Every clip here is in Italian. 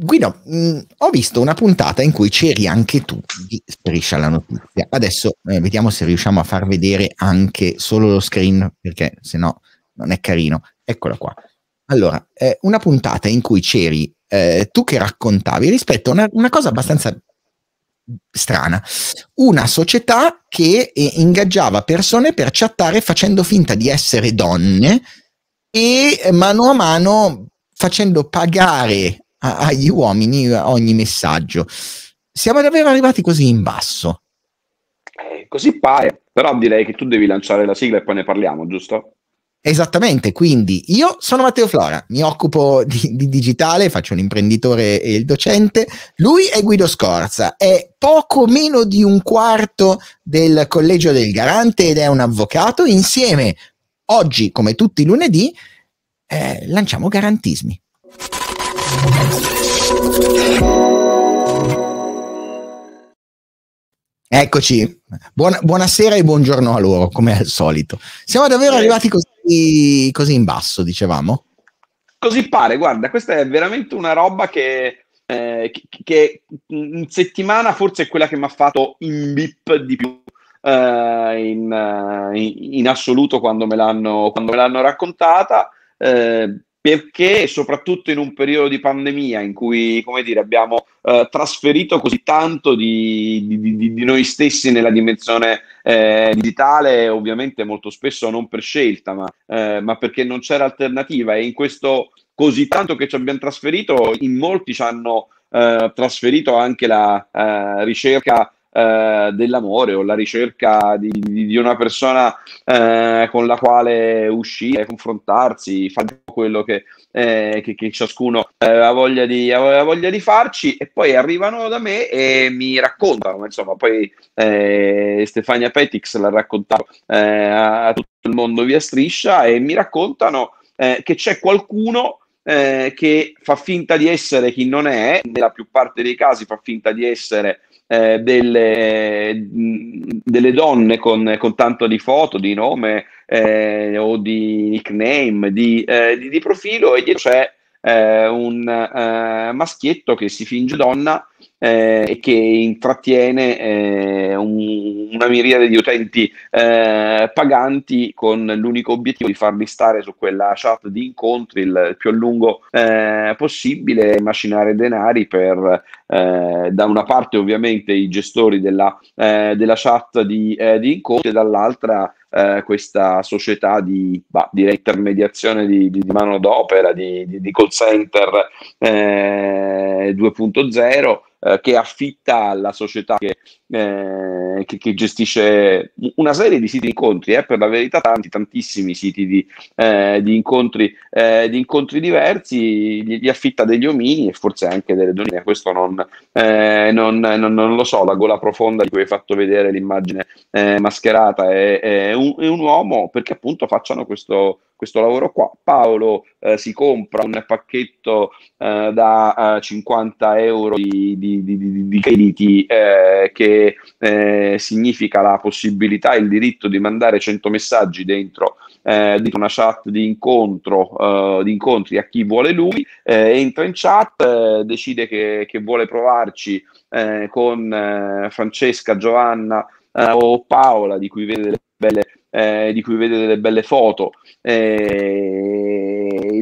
Guido, mh, ho visto una puntata in cui c'eri anche tu di Striscia la notizia. Adesso eh, vediamo se riusciamo a far vedere anche solo lo screen, perché se no non è carino. Eccola qua. Allora, eh, una puntata in cui c'eri eh, tu che raccontavi rispetto a una, una cosa abbastanza strana, una società che eh, ingaggiava persone per chattare facendo finta di essere donne e eh, mano a mano facendo pagare agli uomini ogni messaggio. Siamo davvero arrivati così in basso. Eh, così pare, però direi che tu devi lanciare la sigla e poi ne parliamo, giusto? Esattamente, quindi io sono Matteo Flora, mi occupo di, di digitale, faccio l'imprenditore e il docente, lui è Guido Scorza, è poco meno di un quarto del collegio del garante ed è un avvocato, insieme oggi come tutti i lunedì eh, lanciamo garantismi. Eccoci, Buona- buonasera e buongiorno a loro, come al solito. Siamo davvero Eh. arrivati così, così in basso, dicevamo? Così pare, guarda, questa è veramente una roba che, eh, che- che in settimana forse è quella che mi ha fatto in bip di più eh, in, eh, in- in assoluto quando me l'hanno, quando me l'hanno raccontata, eh, perché soprattutto in un periodo di pandemia in cui, come dire, abbiamo eh, trasferito così tanto di, di- di- di noi stessi nella dimensione eh, digitale, ovviamente molto spesso non per scelta, ma, eh, ma perché non c'era alternativa. E in questo così tanto che ci abbiamo trasferito, in molti ci hanno eh, trasferito anche la eh, ricerca eh, dell'amore o la ricerca di, di- una persona eh, con la quale uscire, confrontarsi, fare quello che, eh, che- che ciascuno eh, aveva voglia di, aveva voglia di farci. E poi arrivano da me e mi raccontano, insomma, poi eh, Stefania Petix l'ha raccontato a tutto il mondo via striscia e mi raccontano che c'è qualcuno eh, che fa finta di essere chi non è, nella più parte dei casi fa finta di essere eh, delle, delle donne con, con tanto di foto, di nome eh, o di nickname, di, eh, di- di profilo e dietro c'è eh, un eh, maschietto che si finge donna eh, e che intrattiene eh, un- una miriade di utenti eh, paganti con l'unico obiettivo di farli stare su quella chat di incontri il, più a lungo eh, possibile e macinare denari per eh, da una parte ovviamente i gestori della, eh, della chat di, di incontri e dall'altra eh, questa società di, bah, direi intermediazione di, di, manodopera, di, di, di call center eh, 2.0 eh, che affitta alla società che, eh, che, che gestisce una serie di siti di incontri, eh, per la verità tanti, tantissimi siti di, eh, di incontri, eh, di incontri diversi, gli, gli affitta degli omini e forse anche delle donne, questo non, eh, non, non- non lo so, la gola profonda di cui hai fatto vedere l'immagine mascherata è, è un, è un uomo perché appunto facciano questo, questo lavoro qua. Paolo eh, si compra un pacchetto eh, da eh, 50 euro di, di- di- di- di crediti eh, eh, significa la possibilità e il diritto di mandare 100 messaggi dentro, eh, dentro una chat di incontro, eh, di incontri a chi vuole lui, eh, entra in chat, eh, decide che, che vuole provarci eh, con Francesca, Giovanna o Paola, di cui vede delle belle, di cui vede delle belle foto.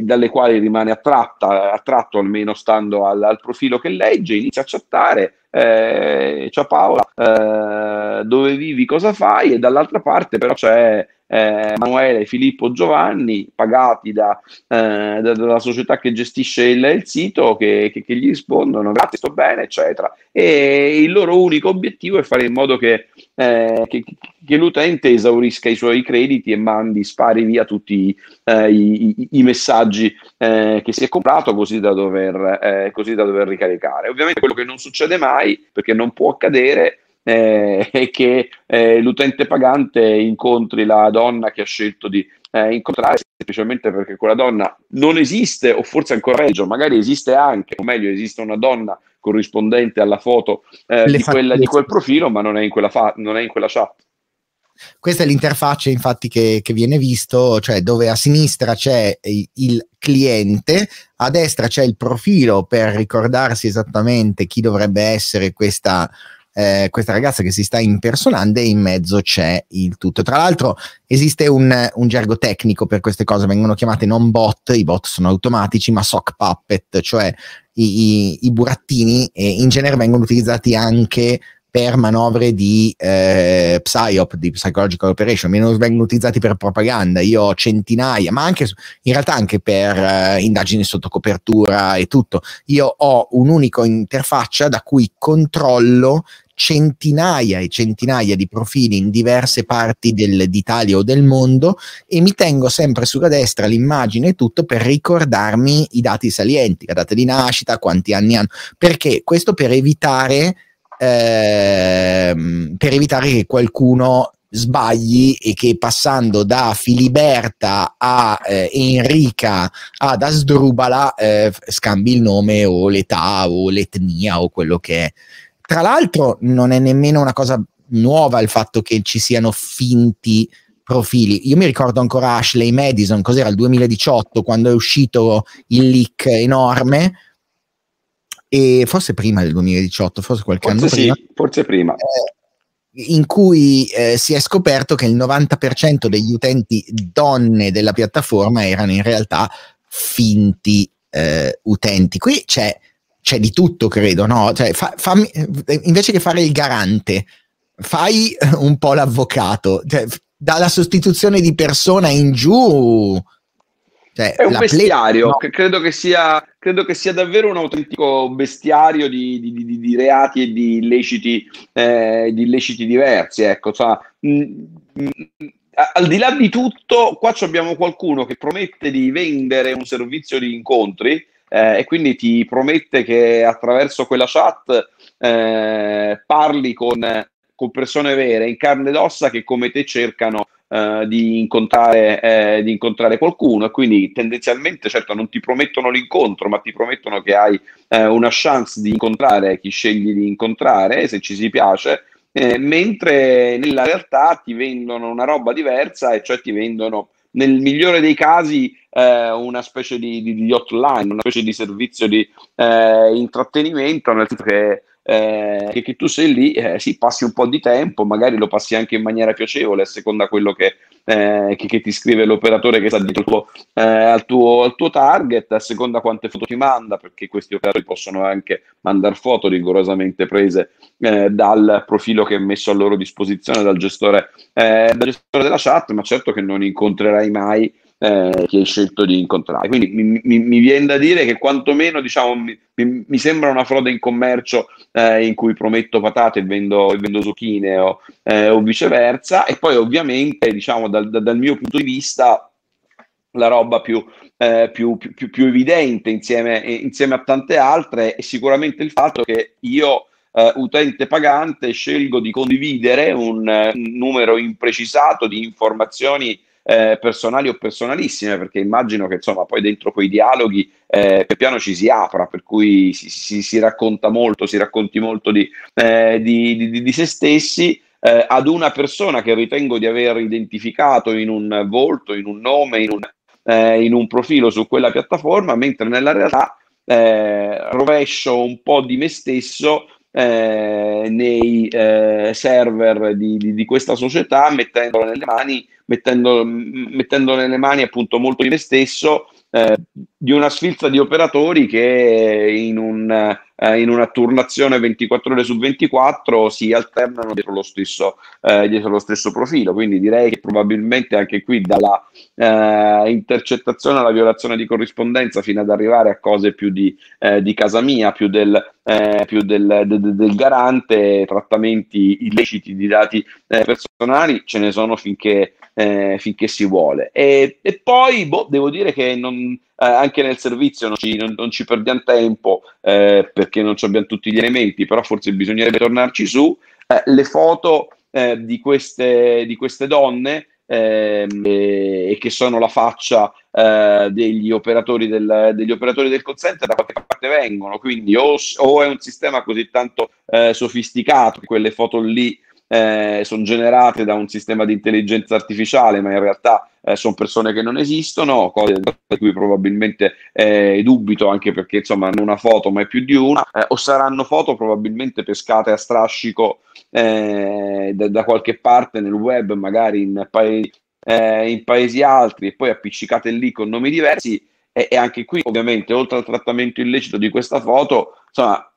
Dalle quali rimane attratta, attratto almeno stando al, al profilo che legge, inizia a chattare, eh, ciao Paola, eh, dove vivi, cosa fai? E dall'altra parte però c'è eh, Emanuele, Filippo, Giovanni, pagati da, eh, da, dalla società che gestisce il, il sito, che, che, che, gli rispondono grazie, sto bene, eccetera. E il loro unico obiettivo è fare in modo che, eh, che, che l'utente esaurisca i suoi crediti e mandi, spari via tutti eh, i, i, messaggi eh, che si è comprato così da, dover, eh, così da dover ricaricare. Ovviamente quello che non succede mai, perché non può accadere, eh, e che eh, l'utente pagante incontri la donna che ha scelto di eh, incontrare semplicemente perché quella donna non esiste o forse ancora peggio, magari esiste anche, o meglio esiste una donna corrispondente alla foto eh, di, quella, di, quel profilo ma non è in quella, fa- non è in quella chat. Questa è l'interfaccia infatti che, che, viene visto, cioè dove a sinistra c'è il cliente, a destra c'è il profilo per ricordarsi esattamente chi dovrebbe essere questa, eh, questa ragazza che si sta impersonando e in mezzo c'è il tutto. Tra l'altro esiste un, un, gergo tecnico per queste cose, vengono chiamate non bot, i bot sono automatici, ma sock puppet, cioè i, i, i burattini e in genere vengono utilizzati anche per manovre di eh, PSYOP, di Psychological Operation, vengono utilizzati per propaganda. Io ho centinaia, ma anche in realtà anche per eh, indagini sotto copertura e tutto. Io ho un'unica interfaccia da cui controllo centinaia e centinaia di profili in diverse parti del, d'Italia o del mondo e mi tengo sempre sulla destra l'immagine e tutto per ricordarmi i dati salienti, la data di nascita, quanti anni hanno, perché questo per evitare, ehm, per evitare che qualcuno sbagli e che passando da Filiberta a eh, Enrica ad Asdrubala eh, scambi il nome o l'età o l'etnia o quello che è. Tra l'altro non è nemmeno una cosa nuova il fatto che ci siano finti profili. Io mi ricordo ancora Ashley Madison, cos'era il 2018, quando è uscito il leak enorme, e forse prima del 2018, forse qualche forse anno sì, prima. Forse prima. Eh, in cui eh, si è scoperto che il 90% degli utenti donne della piattaforma erano in realtà finti eh, utenti. Qui c'è c'è di tutto, credo, no? Cioè, fa, fammi, invece che fare il garante, fai un po' l'avvocato, cioè, dalla sostituzione di persona in giù. Cioè, è un bestiario, play, no? credo, che sia, credo, che sia, davvero un autentico bestiario di, di, di, di reati e di illeciti, eh, di illeciti diversi. Ecco, cioè, mh, mh, al di là di tutto, qua abbiamo qualcuno che promette di vendere un servizio di incontri eh, e quindi ti promette che attraverso quella chat eh, parli con, con, persone vere in carne ed ossa che come te cercano eh, di, incontrare, eh, di, incontrare, qualcuno. E quindi tendenzialmente certo non ti promettono l'incontro ma ti promettono che hai eh, una chance di incontrare chi scegli di incontrare se ci si piace. Eh, mentre nella realtà ti vendono una roba diversa e cioè ti vendono nel migliore dei casi eh, una specie di, di, di, hotline, una specie di servizio di eh, intrattenimento, nel senso che, eh, che, che, tu sei lì, eh, sì, passi un po' di tempo, magari lo passi anche in maniera piacevole, a seconda quello che, eh, che ti scrive l'operatore che sta dietro tuo, eh, al, tuo, al tuo, target, a seconda quante foto ti manda, perché questi operatori possono anche mandare foto rigorosamente prese dal profilo che è messo a loro disposizione dal gestore, dal gestore della chat, ma certo che non incontrerai mai eh, che hai scelto di incontrare. Quindi mi, mi, mi, viene da dire che quantomeno diciamo, mi, mi sembra una frode in commercio eh, in cui prometto patate e vendo, vendo zucchine o, eh, o, viceversa. E poi ovviamente diciamo, dal, dal, mio punto di vista la roba più, eh, più, più, più evidente insieme, insieme, a tante altre è sicuramente il fatto che io Uh, utente pagante scelgo di condividere un, un, numero imprecisato di informazioni eh, personali o personalissime, perché immagino che insomma poi dentro quei dialoghi eh, piano ci si apra, per cui si, si, si racconta molto, si racconti molto di, eh, di, di, di se stessi. Eh, ad una persona che ritengo di aver identificato in un volto, in un nome, in un, eh, in un profilo su quella piattaforma, mentre nella realtà eh, rovescio un po' di me stesso eh, nei eh, server di, di, di, questa società mettendolo nelle mani, mettendo, mettendo nelle mani appunto molto di me stesso eh, di una sfilza di operatori che in, un, eh, in, una turnazione 24 ore su 24 si alternano dietro lo, stesso, eh, dietro lo stesso profilo. Quindi direi che probabilmente anche qui dalla eh, intercettazione alla violazione di corrispondenza fino ad arrivare a cose più di, eh, di casa mia, più del, eh, più del, del, del, garante, trattamenti illeciti di dati personali, ce ne sono finché, finché si vuole. E, e poi boh, devo dire che non eh, anche nel servizio non ci, non, non ci perdiamo tempo eh, perché non abbiamo tutti gli elementi, però forse bisognerebbe tornarci su. Eh, le foto eh, di queste, di, queste, donne ehm, e che sono la faccia eh, degli operatori, del, degli, operatori del call center da qualche parte vengono, quindi o, o è un sistema così tanto eh, sofisticato quelle foto lì eh, sono generate da un sistema di intelligenza artificiale, ma in realtà eh, sono persone che non esistono, cose da cui probabilmente eh, dubito, anche perché insomma hanno una foto, ma è più di una, eh, o saranno foto probabilmente pescate a strascico eh, da, da, qualche parte nel web, magari in paesi, eh, in paesi altri, e poi appiccicate lì con nomi diversi. E anche qui, ovviamente, oltre al trattamento illecito di questa foto, insomma,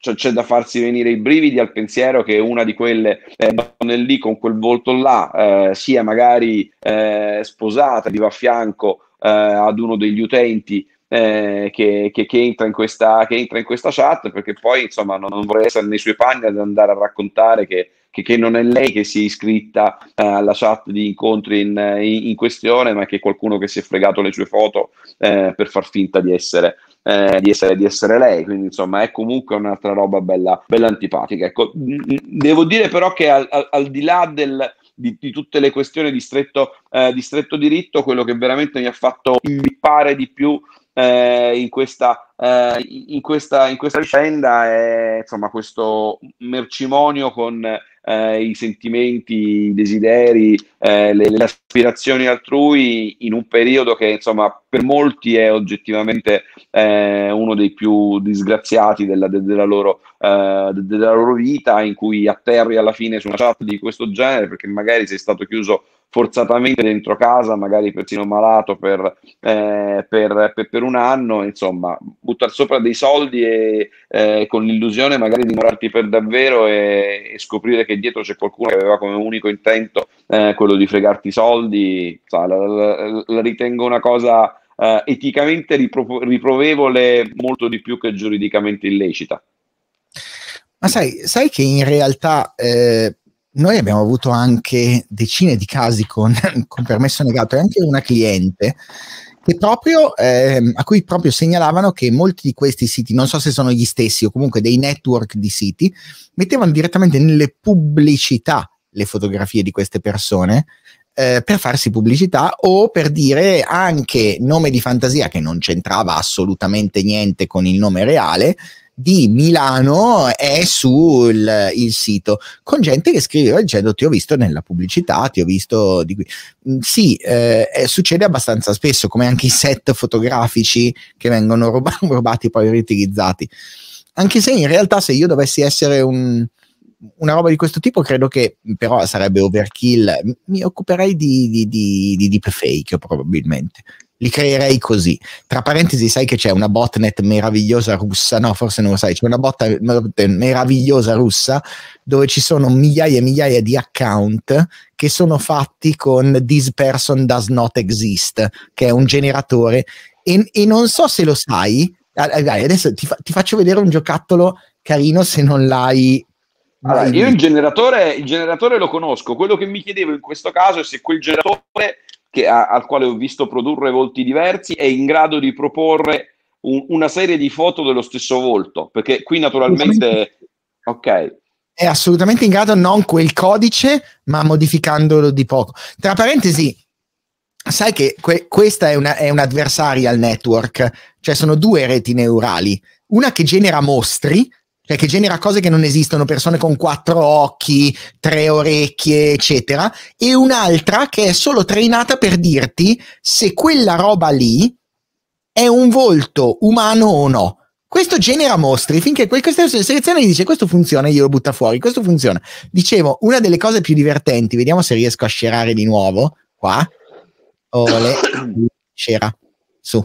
cioè, c'è da farsi venire i brividi al pensiero che una di quelle eh, donne lì con quel volto là eh, sia magari eh, sposata, viva a fianco eh, ad uno degli utenti eh, che, che, che, entra questa, che, entra in questa, chat perché poi insomma non, non vorrei essere nei suoi panni ad andare a raccontare che, non è lei che si è iscritta eh, alla chat di incontri in, in, in, questione ma che è qualcuno che si è fregato le sue foto eh, per far finta di essere eh, di, essere, di, essere, lei, quindi insomma è comunque un'altra roba bella, bella antipatica. Ecco, devo dire però che al, al, al di là del, di, di, tutte le questioni di stretto, eh, di stretto, diritto, quello che veramente mi ha fatto imbippare di più eh, in, questa, eh, in, questa, in, questa, vicenda è insomma questo mercimonio con eh, i sentimenti, i desideri, eh, le, le, aspirazioni altrui in un periodo che insomma per molti è oggettivamente eh, uno dei più disgraziati della, de, della, loro, eh, della loro vita, in cui atterri alla fine su una chat di questo genere perché magari sei stato chiuso forzatamente dentro casa, magari persino malato per, eh, per, per, per un anno, insomma, buttare sopra dei soldi e eh, con l'illusione magari di morarti per davvero e, e, scoprire che dietro c'è qualcuno che aveva come unico intento eh, quello di fregarti i soldi, sa, la, la, la, ritengo una cosa eh, eticamente ripro- riprovevole molto di più che giuridicamente illecita. Ma sai, sai che in realtà eh, noi abbiamo avuto anche decine di casi con, con permesso negato e anche una cliente proprio, eh, a cui proprio segnalavano che molti di questi siti, non so se sono gli stessi o comunque dei network di siti, mettevano direttamente nelle pubblicità le fotografie di queste persone eh, per farsi pubblicità o per dire anche nome di fantasia che non c'entrava assolutamente niente con il nome reale di Milano è sul il sito con gente che scriveva dicendo ti ho visto nella pubblicità, ti ho visto di qui. Mm, sì, eh, succede abbastanza spesso, come anche i set fotografici che vengono ruba- rubati e poi riutilizzati. Anche se in realtà se io dovessi essere un, una roba di questo tipo credo che però sarebbe overkill mi occuperei di, di, di, di deepfake probabilmente li creerei così. Tra parentesi, sai che c'è una botnet meravigliosa russa? No, forse non lo sai, c'è una bot meravigliosa russa dove ci sono migliaia e migliaia di account che sono fatti con This person does not exist, che è un generatore. E, e non so se lo sai, adesso ti, fa, ti, faccio vedere un giocattolo carino se non l'hai. Allora, io il generatore, il generatore lo conosco, quello che mi chiedevo in questo caso è se quel generatore che, a, al quale ho visto produrre volti diversi, è in grado di proporre un, una serie di foto dello stesso volto, perché qui naturalmente... Ok. È assolutamente in grado, non quel codice, ma modificandolo di poco. Tra parentesi, sai che que- questa è, una, è un adversarial network, cioè sono due reti neurali, una che genera mostri, cioè che genera cose che non esistono, persone con quattro occhi, tre orecchie, eccetera, e un'altra che è solo trainata per dirti se quella roba lì è un volto umano o no. Questo genera mostri finché questa selezione dice questo funziona, io lo butta fuori, questo funziona. Dicevo, una delle cose più divertenti, vediamo se riesco a scerare di nuovo, qua, ole, c'era Su.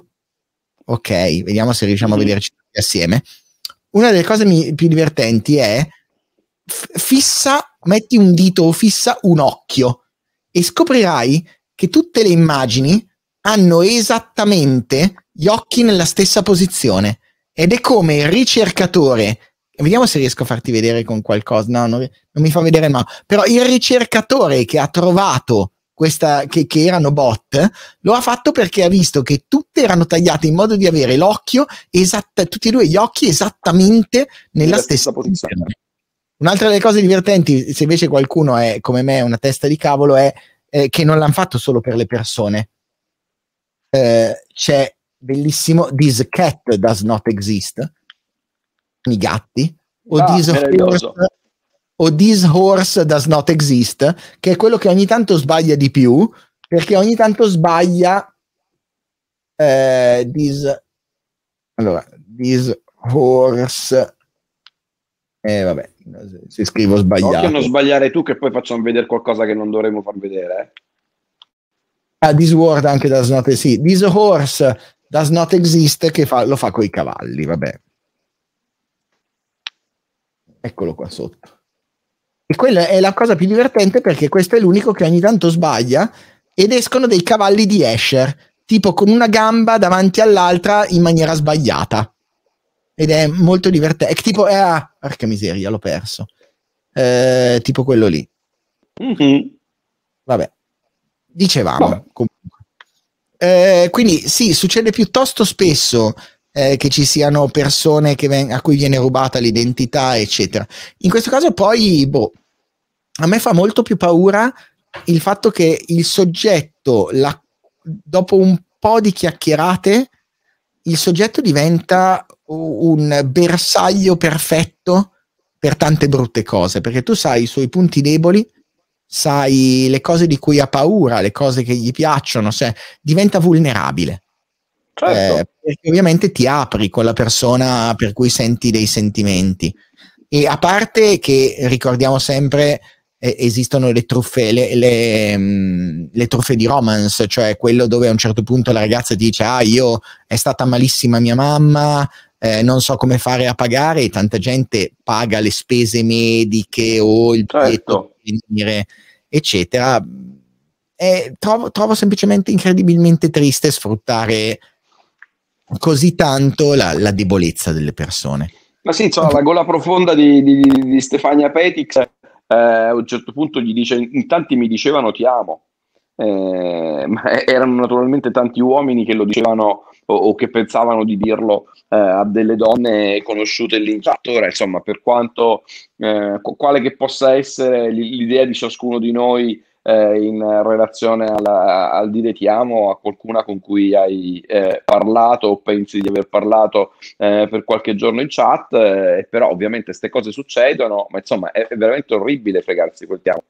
Ok, vediamo se riusciamo a vederci assieme. Una delle cose mi- più divertenti è f- fissa, metti un dito o fissa un occhio e scoprirai che tutte le immagini hanno esattamente gli occhi nella stessa posizione. Ed è come il ricercatore vediamo se riesco a farti vedere con qualcosa no, non, non mi fa vedere no però il ricercatore che ha trovato questa, che, che, erano bot, lo ha fatto perché ha visto che tutte erano tagliate in modo di avere l'occhio esatta, tutti e due gli occhi esattamente nella stessa, stessa posizione. Un'altra delle cose divertenti, se invece qualcuno è come me una testa di cavolo, è eh, che non l'hanno fatto solo per le persone. Eh, c'è bellissimo This cat does not exist. I gatti. O ah, this horse, o This Horse Does Not Exist, che è quello che ogni tanto sbaglia di più, perché ogni tanto sbaglia eh, this, allora, this Horse eh vabbè, se scrivo sbagliato. Occhio a non sbagliare tu che poi facciamo vedere qualcosa che non dovremmo far vedere. Eh. Ah, this word anche does not exist. This horse does not exist che fa, lo fa con i cavalli, vabbè. Eccolo qua sotto. E quella è la cosa più divertente perché questo è l'unico che ogni tanto sbaglia ed escono dei cavalli di Escher, tipo con una gamba davanti all'altra in maniera sbagliata. Ed è molto divertente. È tipo, eh, ah, porca miseria, l'ho perso. Eh, tipo quello lì. Mm-hmm. Vabbè, dicevamo. Eh, quindi sì, succede piuttosto spesso eh, che ci siano persone ven- a cui viene rubata l'identità, eccetera. In questo caso poi, boh, a me fa molto più paura il fatto che il soggetto, la, dopo un po' di chiacchierate, il soggetto diventa un bersaglio perfetto per tante brutte cose, perché tu sai i suoi punti deboli, sai le cose di cui ha paura, le cose che gli piacciono, cioè, diventa vulnerabile. Certo. Eh, perché ovviamente ti apri con la persona per cui senti dei sentimenti. E a parte che ricordiamo sempre eh, esistono le truffe, le, le, mh, mm, le, truffe di romance, cioè quello dove a un certo punto la ragazza dice ah io è stata malissima mia mamma, eh, non so come fare a pagare e tanta gente paga le spese mediche o il certo. venire, eccetera. E trovo, trovo semplicemente incredibilmente triste sfruttare così tanto la, la debolezza delle persone. Ma sì, insomma, la gola profonda di, di, di Stefania Petix eh, a un certo punto gli dice, in tanti mi dicevano ti amo, eh, ma erano naturalmente tanti uomini che lo dicevano o, o che pensavano di dirlo eh, a delle donne conosciute lì in chat. Ora, insomma, per quanto eh, quale che possa essere l'idea di ciascuno di noi eh, in relazione al dire ti amo a qualcuna con cui hai eh, parlato o pensi di aver parlato eh, per qualche giorno in chat, eh, però ovviamente queste cose succedono, ma insomma è, è veramente orribile fregarsi quel ti amo.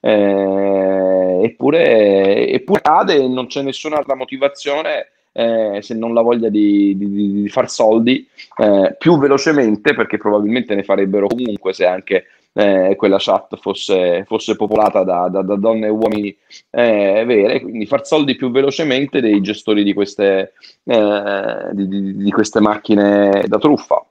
Eh, eppure, eppure cade e non c'è nessuna altra motivazione eh, se non la voglia di, di, di far soldi eh, più velocemente, perché probabilmente ne farebbero comunque se anche eh, quella chat fosse, fosse popolata da, da, da, donne e uomini eh, vere, quindi far soldi più velocemente dei gestori di queste, eh, di, di, di queste macchine da truffa.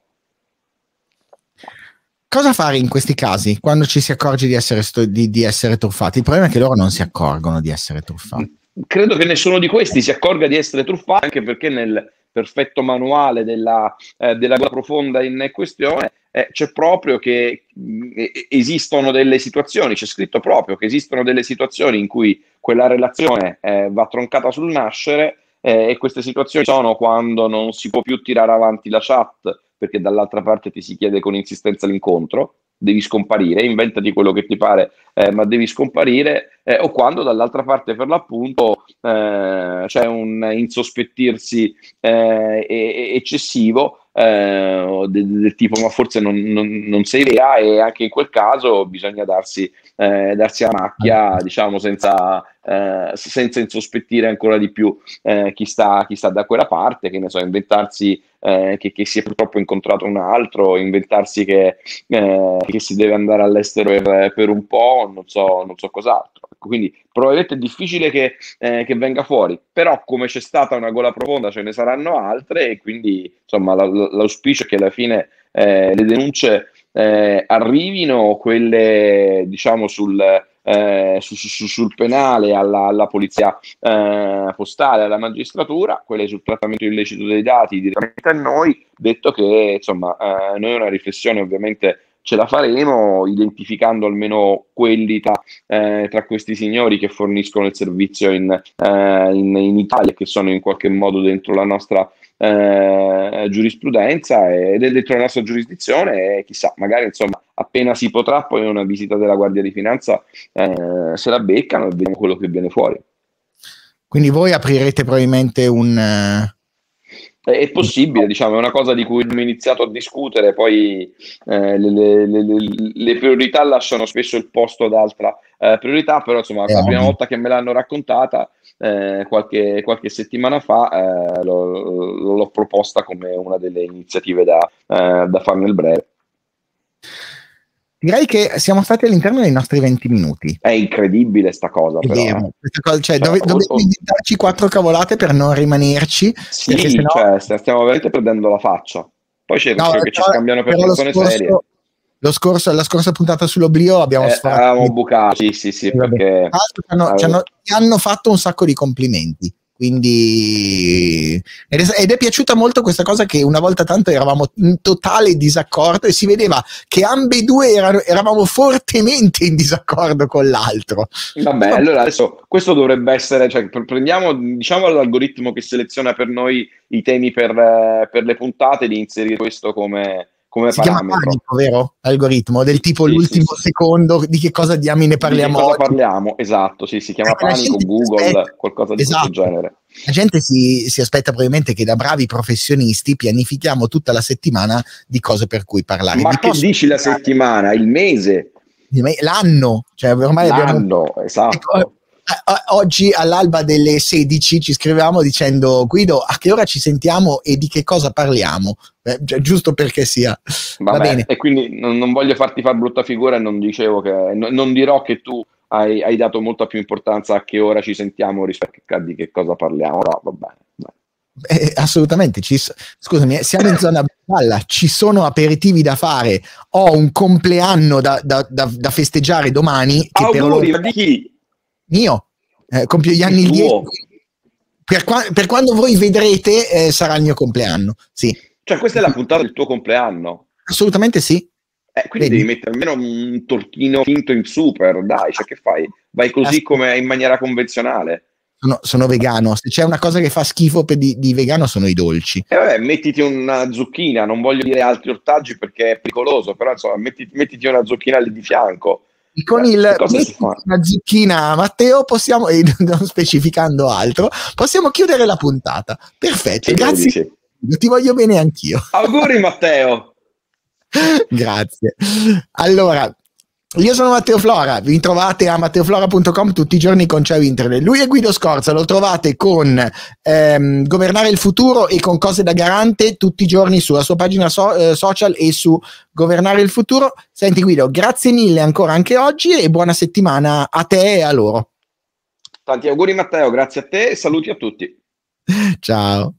Cosa fare in questi casi quando ci si accorge di essere, sto, di, di essere truffati? Il problema è che loro non si accorgono di essere truffati. Credo che nessuno di questi si accorga di essere truffati, anche perché nel perfetto manuale della, eh, della profonda in questione eh, c'è proprio che mh, esistono delle situazioni, c'è scritto proprio che esistono delle situazioni in cui quella relazione eh, va troncata sul nascere eh, e queste situazioni sono quando non si può più tirare avanti la chat perché dall'altra parte ti si chiede con insistenza l'incontro, devi scomparire, inventati quello che ti pare, eh, ma devi scomparire, eh, o quando dall'altra parte per l'appunto eh, c'è un insospettirsi eh, eccessivo eh, del, del, tipo ma forse non, non, non, sei vera e anche in quel caso bisogna darsi, eh, darsi a macchia diciamo senza, eh, senza insospettire ancora di più eh, chi sta, chi, sta, da quella parte che ne so inventarsi eh, che, che, si è purtroppo incontrato un altro inventarsi che, eh, che si deve andare all'estero per, per un po' non so, non so cos'altro. Quindi probabilmente è difficile che, eh, che, venga fuori, però come c'è stata una gola profonda ce ne saranno altre e quindi insomma la, l'auspicio è che alla fine le denunce eh, arrivino, quelle diciamo sul, eh, su, su, sul penale alla, alla polizia eh, postale, alla magistratura, quelle sul trattamento illecito dei dati direttamente a noi, detto che insomma eh, noi una riflessione ovviamente ce la faremo identificando almeno quelli tra, eh, tra questi signori che forniscono il servizio in, eh, in, in Italia, che sono in qualche modo dentro la nostra eh, giurisprudenza ed è dentro la nostra giurisdizione e chissà, magari insomma appena si potrà poi una visita della Guardia di Finanza eh, se la beccano e vediamo quello che viene fuori. Quindi voi aprirete probabilmente un... È possibile, diciamo, è una cosa di cui abbiamo iniziato a discutere, poi eh, le, le, le, le, priorità lasciano spesso il posto ad altra eh, priorità, però insomma, la prima volta che me l'hanno raccontata, eh, qualche, qualche, settimana fa, eh, l'ho, l'ho, proposta come una delle iniziative da, eh, da fare nel breve. Direi che siamo stati all'interno dei nostri 20 minuti. È incredibile sta cosa. Però, vero, questa cosa cioè, cioè, dove, dovete inventarci quattro cavolate per non rimanerci. Sì, sennò... cioè, stiamo veramente perdendo la faccia. Poi c'è no, che ci scambiano per persone scorso, serie. Lo scorso, la scorsa puntata sull'oblio abbiamo eh, sfatto. Avevamo bucato, sì, sì, sì. Perché... Ci, hanno, hanno, ci hanno fatto un sacco di complimenti. Quindi ed è, piaciuta molto questa cosa che una volta tanto eravamo in totale disaccordo e si vedeva che ambedue erano, eravamo fortemente in disaccordo con l'altro. Vabbè, no. allora adesso questo dovrebbe essere, cioè, prendiamo diciamo l'algoritmo che seleziona per noi i temi per, per le puntate di inserire questo come, come si parametro. chiama panico, vero? Algoritmo del tipo sì, l'ultimo sì, secondo di che cosa diamine parliamo. Di cosa parliamo, esatto, sì, si chiama eh, panico, Google, qualcosa di esatto. questo genere. La gente si, si, aspetta probabilmente che da bravi professionisti pianifichiamo tutta la settimana di cose per cui parlare. Ma Vi che dici la settimana? Il mese? L'anno, cioè ormai L'anno, abbiamo... esatto. Oggi all'alba delle 16 ci scrivevamo dicendo Guido a che ora ci sentiamo e di che cosa parliamo eh, cioè, giusto perché sia Vabbè, va bene e quindi non, non, voglio farti fare brutta figura e non dicevo che non, non dirò che tu hai, hai, dato molta più importanza a che ora ci sentiamo rispetto a di che cosa parliamo no, va bene, Eh, assolutamente, ci, scusami, eh, siamo in zona balla, ci sono aperitivi da fare, ho un compleanno da, da, da, da festeggiare domani. Auguri, loro... di chi? Mio, eh, compio gli anni il 10. Per, qua- per, quando voi vedrete eh, sarà il mio compleanno, sì. Cioè questa è la puntata del tuo compleanno? Assolutamente sì. Eh, quindi Vedi. devi mettere almeno un tortino finto in super, dai, cioè che fai? Vai così come in maniera convenzionale. Sono, sono, vegano. Se c'è una cosa che fa schifo per di, di vegano sono i dolci. E eh vabbè, mettiti una zucchina, non voglio dire altri ortaggi perché è pericoloso, però insomma, mettiti, mettiti una zucchina lì di fianco con il una zucchina Matteo possiamo e non specificando altro possiamo chiudere la puntata. Perfetto grazie. ti voglio bene anch'io. Auguri Matteo. Grazie. Allora io sono Matteo Flora, vi trovate a matteoflora.com tutti i giorni con Ciao Internet. Lui è Guido Scorza, lo trovate con ehm, Governare il futuro e con Cose da Garante tutti i giorni sulla sua pagina so- eh, social e su Governare il futuro. Senti Guido, grazie mille ancora anche oggi e buona settimana a te e a loro. Tanti auguri Matteo, grazie a te e saluti a tutti. Ciao.